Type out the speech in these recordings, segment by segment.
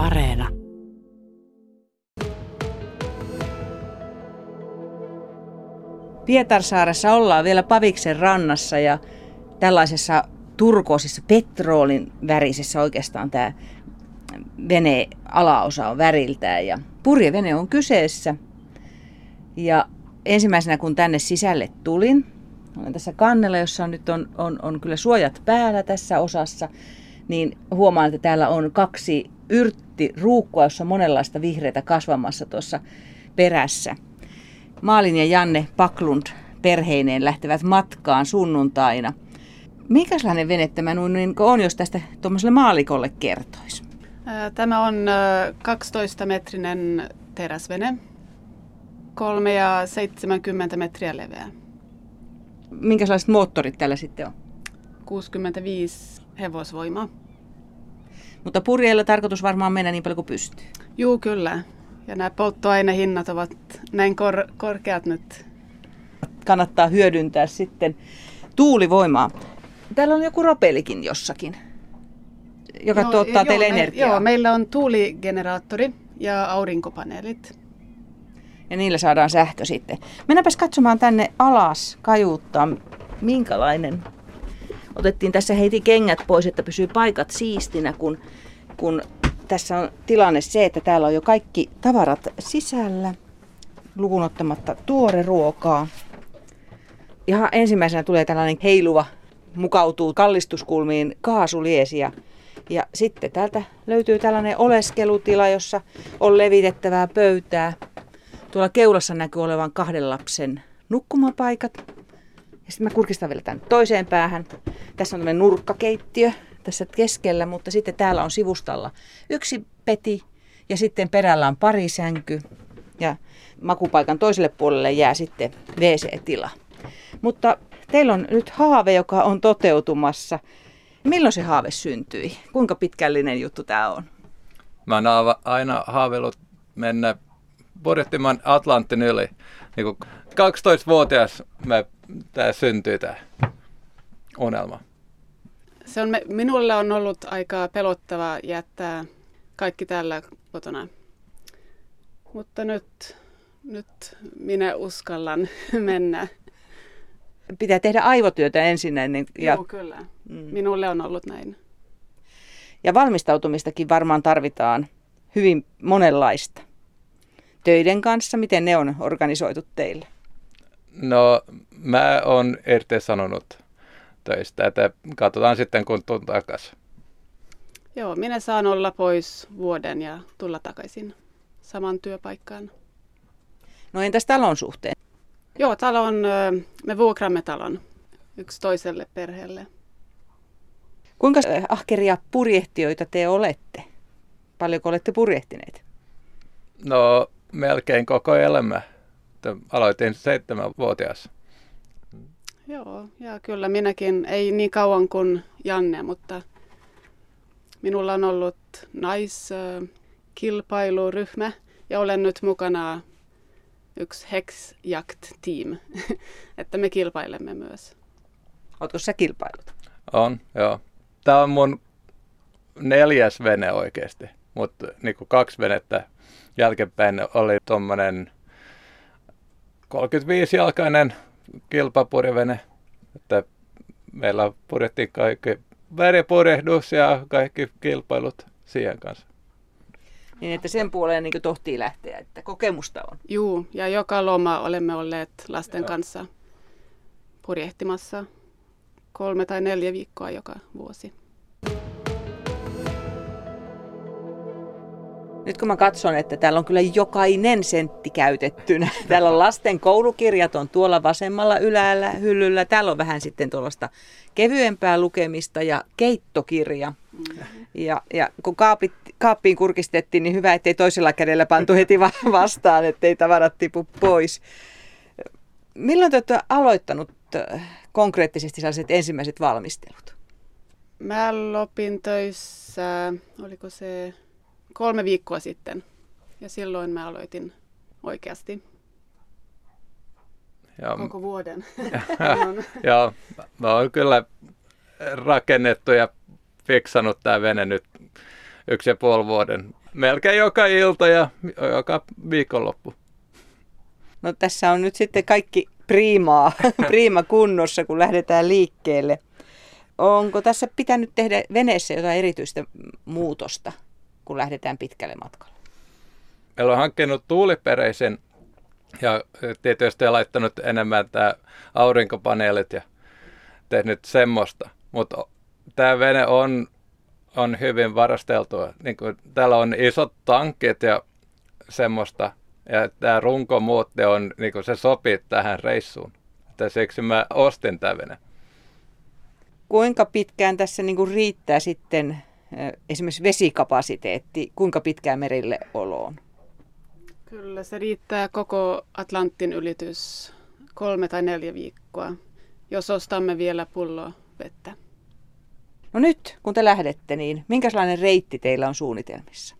Areena. Pietarsaaressa ollaan vielä Paviksen rannassa ja tällaisessa turkoosissa petroolin värisessä oikeastaan tämä vene alaosa on väriltään ja purjevene on kyseessä. Ja ensimmäisenä kun tänne sisälle tulin, olen tässä kannella, jossa nyt on, on, on kyllä suojat päällä tässä osassa, niin huomaan, että täällä on kaksi yrttiruukkua, jossa on monenlaista vihreitä kasvamassa tuossa perässä. Maalin ja Janne Paklund perheineen lähtevät matkaan sunnuntaina. Minkälainen vene tämä niin on, jos tästä tuommoiselle maalikolle kertoisi? Tämä on 12-metrinen teräsvene, 3 ja 70 metriä leveä. Minkälaiset moottorit tällä sitten on? 65 hevosvoimaa. Mutta purjeilla tarkoitus varmaan mennä niin paljon kuin pystyy. Juu, kyllä. Ja nämä polttoainehinnat ovat näin kor- korkeat nyt. Kannattaa hyödyntää sitten tuulivoimaa. Täällä on joku ropelikin jossakin, joka no, tuottaa joo, teille me, energiaa. Joo, meillä on tuuligeneraattori ja aurinkopaneelit. Ja niillä saadaan sähkö sitten. Mennäänpäs katsomaan tänne alas kajuuttaa, minkälainen. Otettiin tässä heiti kengät pois, että pysyy paikat siistinä, kun, kun tässä on tilanne se, että täällä on jo kaikki tavarat sisällä, lukunottamatta tuore ruokaa. Ihan ensimmäisenä tulee tällainen heiluva, mukautuu kallistuskulmiin kaasuliesi ja, ja sitten täältä löytyy tällainen oleskelutila, jossa on levitettävää pöytää. Tuolla keulassa näkyy olevan kahden lapsen nukkumapaikat. Ja sitten mä kurkistan vielä tämän toiseen päähän. Tässä on tämmöinen nurkkakeittiö, tässä keskellä, mutta sitten täällä on sivustalla yksi peti ja sitten perällä on pari sänky ja makupaikan toiselle puolelle jää sitten WC-tila. Mutta teillä on nyt haave, joka on toteutumassa. Milloin se haave syntyi? Kuinka pitkällinen juttu tämä on? Mä oon aina haaveillut mennä purjehtimaan Atlantin yli. Niin 12-vuotias tämä syntyi tämä unelma. Se on, minulle on ollut aika pelottava jättää kaikki tällä kotona. Mutta nyt, nyt minä uskallan mennä. Pitää tehdä aivotyötä ensin ennen. Ja... Joo, kyllä. Mm. Minulle on ollut näin. Ja valmistautumistakin varmaan tarvitaan hyvin monenlaista. Töiden kanssa, miten ne on organisoitu teille? No, mä oon sanonut töistä. Että katsotaan sitten, kun tulen takaisin. Joo, minä saan olla pois vuoden ja tulla takaisin saman työpaikkaan. No entäs talon suhteen? Joo, talon, me vuokramme talon yksi toiselle perheelle. Kuinka ahkeria purjehtijoita te olette? Paljonko olette purjehtineet? No melkein koko elämä. Aloitin seitsemänvuotias. Joo, ja kyllä minäkin, ei niin kauan kuin Janne, mutta minulla on ollut naiskilpailuryhmä ja olen nyt mukana yksi Hex-Jakt-team, että me kilpailemme myös. Oletko sä kilpailut? On, joo. Tämä on mun neljäs vene oikeasti, mutta niin kaksi venettä jälkeenpäin oli tuommoinen 35-jalkainen kilpapurjevene, että meillä purjettiin kaikki väripurjehdus ja kaikki kilpailut siihen kanssa. Niin, että sen puoleen niin tohtii lähteä, että kokemusta on. Juu, ja joka loma olemme olleet lasten Joo. kanssa purjehtimassa kolme tai neljä viikkoa joka vuosi. Nyt kun mä katson, että täällä on kyllä jokainen sentti käytettynä. Täällä on lasten koulukirjat on tuolla vasemmalla ylällä hyllyllä. Täällä on vähän sitten tuollaista kevyempää lukemista ja keittokirja. Mm-hmm. Ja, ja kun kaapit, kaappiin kurkistettiin, niin hyvä, ettei toisella kädellä pantu heti vastaan, ettei tavarat tipu pois. Milloin te olette aloittanut äh, konkreettisesti sellaiset ensimmäiset valmistelut? Mä lopin töissä, oliko se kolme viikkoa sitten. Ja silloin mä aloitin oikeasti. Ja, Koko vuoden. Joo, mä oon kyllä rakennettu ja fiksannut tämä vene nyt yksi ja puoli vuoden. Melkein joka ilta ja joka viikonloppu. No tässä on nyt sitten kaikki priimaa, priima kunnossa, kun lähdetään liikkeelle. Onko tässä pitänyt tehdä veneessä jotain erityistä muutosta, kun lähdetään pitkälle matkalle? Meillä on hankkinut tuulipereisen ja tietysti laittanut enemmän tämä aurinkopaneelit ja tehnyt semmoista. Mutta tämä vene on, on hyvin varasteltua. Niin kuin, täällä on isot tankit ja semmoista. Ja tämä runkomuotti on, niin kuin se sopii tähän reissuun. Että siksi mä ostin tämä vene. Kuinka pitkään tässä niin kuin riittää sitten esimerkiksi vesikapasiteetti, kuinka pitkään merille oloon? Kyllä se riittää koko Atlantin ylitys kolme tai neljä viikkoa, jos ostamme vielä pullo vettä. No nyt, kun te lähdette, niin minkälainen reitti teillä on suunnitelmissa?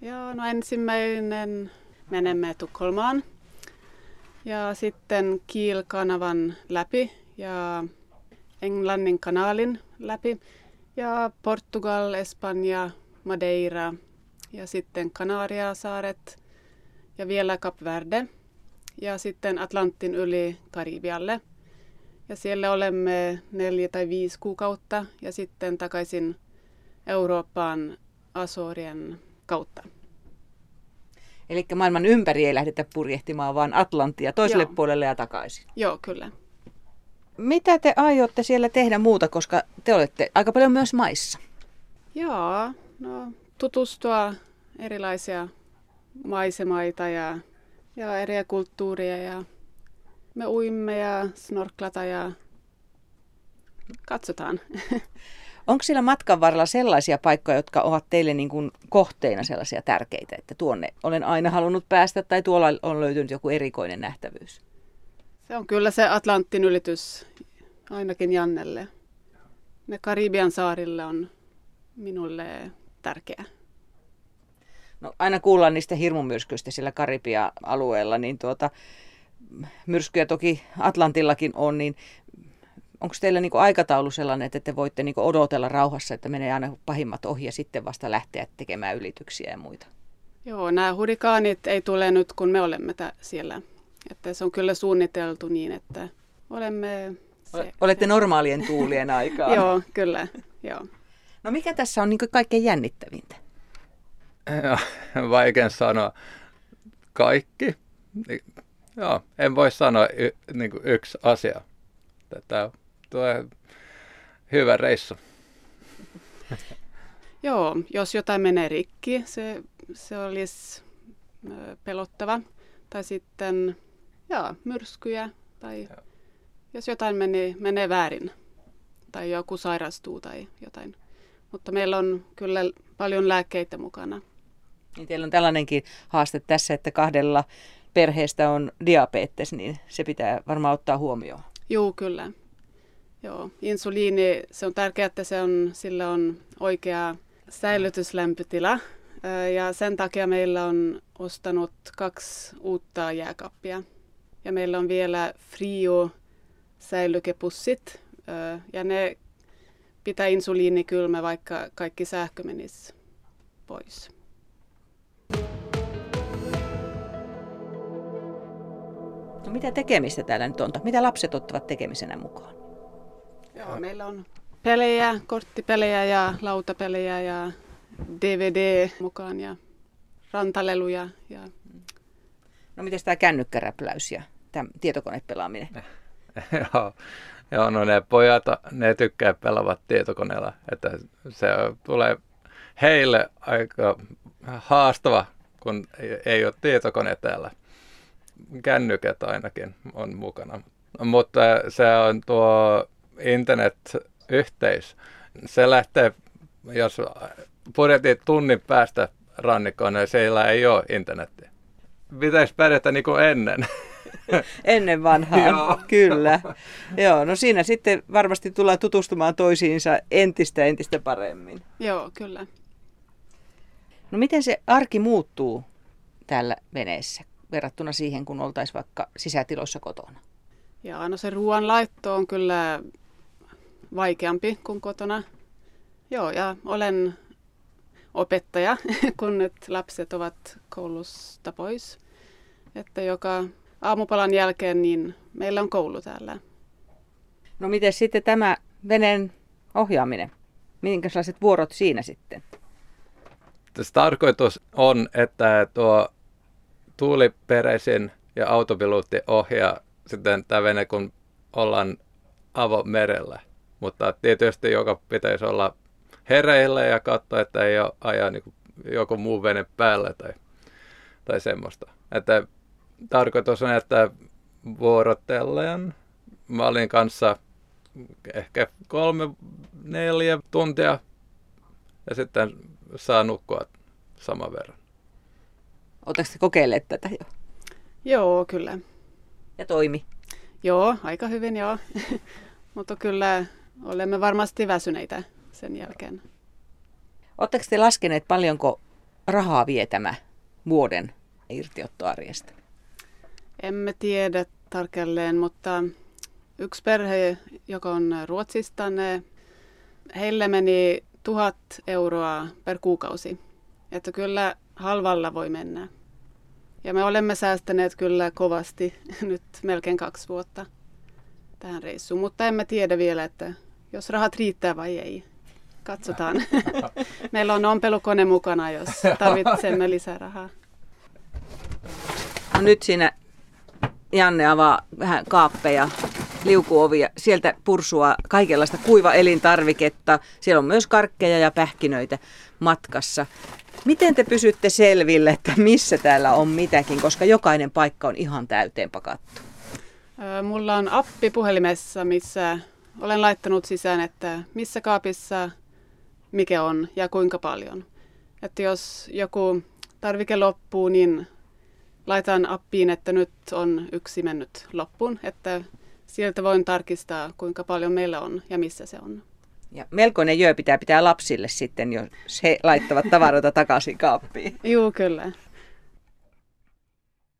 Joo, no ensimmäinen menemme Tukholmaan ja sitten Kiel-kanavan läpi ja Englannin kanaalin läpi ja Portugal, Espanja, Madeira ja sitten Kanariasaaret ja vielä Kap Verde ja sitten Atlantin yli Karibialle. Ja siellä olemme neljä tai viisi kuukautta ja sitten takaisin Eurooppaan Asorien kautta. Eli maailman ympäri ei lähdetä purjehtimaan, vaan Atlantia toiselle Joo. puolelle ja takaisin. Joo, kyllä. Mitä te aiotte siellä tehdä muuta, koska te olette aika paljon myös maissa? Joo, no tutustua erilaisia maisemaita ja, ja eri kulttuuria ja me uimme ja snorklata ja katsotaan. Onko siellä matkan varrella sellaisia paikkoja, jotka ovat teille niin kuin kohteina sellaisia tärkeitä, että tuonne olen aina halunnut päästä tai tuolla on löytynyt joku erikoinen nähtävyys? Se on kyllä se Atlantin ylitys, ainakin Jannelle. Ne Karibian saarille on minulle tärkeä. No, aina kuullaan niistä hirmumyrskyistä sillä Karibia-alueella, niin tuota, myrskyjä toki Atlantillakin on, niin onko teillä niin aikataulu sellainen, että te voitte niin odotella rauhassa, että menee aina pahimmat ohi ja sitten vasta lähteä tekemään ylityksiä ja muita? Joo, nämä hurikaanit ei tule nyt, kun me olemme t- siellä. Että se on kyllä suunniteltu niin, että olemme... Se, Olette se. normaalien tuulien aikaa. joo, kyllä. Joo. No mikä tässä on niin kaikkein jännittävintä? Vaikea sanoa. Kaikki. Joo, en voi sanoa y, niin kuin yksi asia. Tämä tulee hyvä reissu. Joo, jos jotain menee rikki, se, se olisi pelottava. Tai sitten joo, myrskyjä tai joo. jos jotain menee, menee väärin tai joku sairastuu tai jotain. Mutta meillä on kyllä paljon lääkkeitä mukana. Niin teillä on tällainenkin haaste tässä, että kahdella perheestä on diabetes, niin se pitää varmaan ottaa huomioon. Joo, kyllä. Joo, insuliini, se on tärkeää, että se on, sillä on oikea säilytyslämpötila. Ja sen takia meillä on ostanut kaksi uutta jääkappia. Ja meillä on vielä Frio säilykepussit. Ja ne pitää insuliini kylmä, vaikka kaikki sähkö menisi pois. No mitä tekemistä täällä nyt on? Mitä lapset ottavat tekemisenä mukaan? Joo, meillä on pelejä, korttipelejä ja lautapelejä ja DVD mukaan ja rantaleluja. Ja... No miten tämä kännykkäräpläys ja tämä tietokonepelaaminen? Joo, Joo, no ne pojat, ne tykkää pelaavat tietokoneella, että se tulee heille aika haastava, kun ei ole tietokone täällä. Kännykät ainakin on mukana. Mutta se on tuo internet-yhteys. Se lähtee, jos purjetit tunnin päästä rannikkoon, niin siellä ei ole internetiä. Pitäisi pärjätä niin kuin ennen. Ennen vanhaa, Joo. kyllä. Joo, no siinä sitten varmasti tullaan tutustumaan toisiinsa entistä entistä paremmin. Joo, kyllä. No miten se arki muuttuu täällä veneessä verrattuna siihen, kun oltaisiin vaikka sisätiloissa kotona? Ja no se ruoanlaitto on kyllä vaikeampi kuin kotona. Joo, ja olen opettaja, kun nyt lapset ovat koulusta pois. Että joka aamupalan jälkeen niin meillä on koulu täällä. No miten sitten tämä veneen ohjaaminen? Minkälaiset vuorot siinä sitten? Tässä tarkoitus on, että tuo tuuliperäisen ja autopilotti ohjaa sitten tämä vene, kun ollaan avomerellä. Mutta tietysti joka pitäisi olla hereillä ja katsoa, että ei ole ajaa niin joku muu vene päällä tai, tai semmoista. Että tarkoitus on, että vuorotellen mä olin kanssa ehkä kolme, neljä tuntia ja sitten saa nukkua saman verran. Oletteko kokeilleet tätä jo? Joo, kyllä. Ja toimi? Joo, aika hyvin joo. Mutta kyllä olemme varmasti väsyneitä sen jälkeen. Oletteko te laskeneet paljonko rahaa vie tämä vuoden irtiottoarjesta? Emme tiedä tarkalleen, mutta yksi perhe, joka on Ruotsista, ne, heille meni tuhat euroa per kuukausi. Että kyllä halvalla voi mennä. Ja me olemme säästäneet kyllä kovasti nyt melkein kaksi vuotta tähän reissuun, mutta emme tiedä vielä, että jos rahat riittää vai ei. Katsotaan. Meillä on ompelukone mukana, jos tarvitsemme lisää rahaa. No nyt siinä Janne avaa vähän kaappeja, liukuovia. Sieltä pursua kaikenlaista kuiva elintarviketta. Siellä on myös karkkeja ja pähkinöitä matkassa. Miten te pysytte selville, että missä täällä on mitäkin, koska jokainen paikka on ihan täyteen pakattu? Mulla on appi puhelimessa, missä olen laittanut sisään, että missä kaapissa mikä on ja kuinka paljon. Että jos joku tarvike loppuu, niin laitan appiin, että nyt on yksi mennyt loppuun, että sieltä voin tarkistaa, kuinka paljon meillä on ja missä se on. Ja melkoinen jö pitää pitää lapsille sitten, jos he laittavat tavaroita takaisin kaappiin. Joo, kyllä.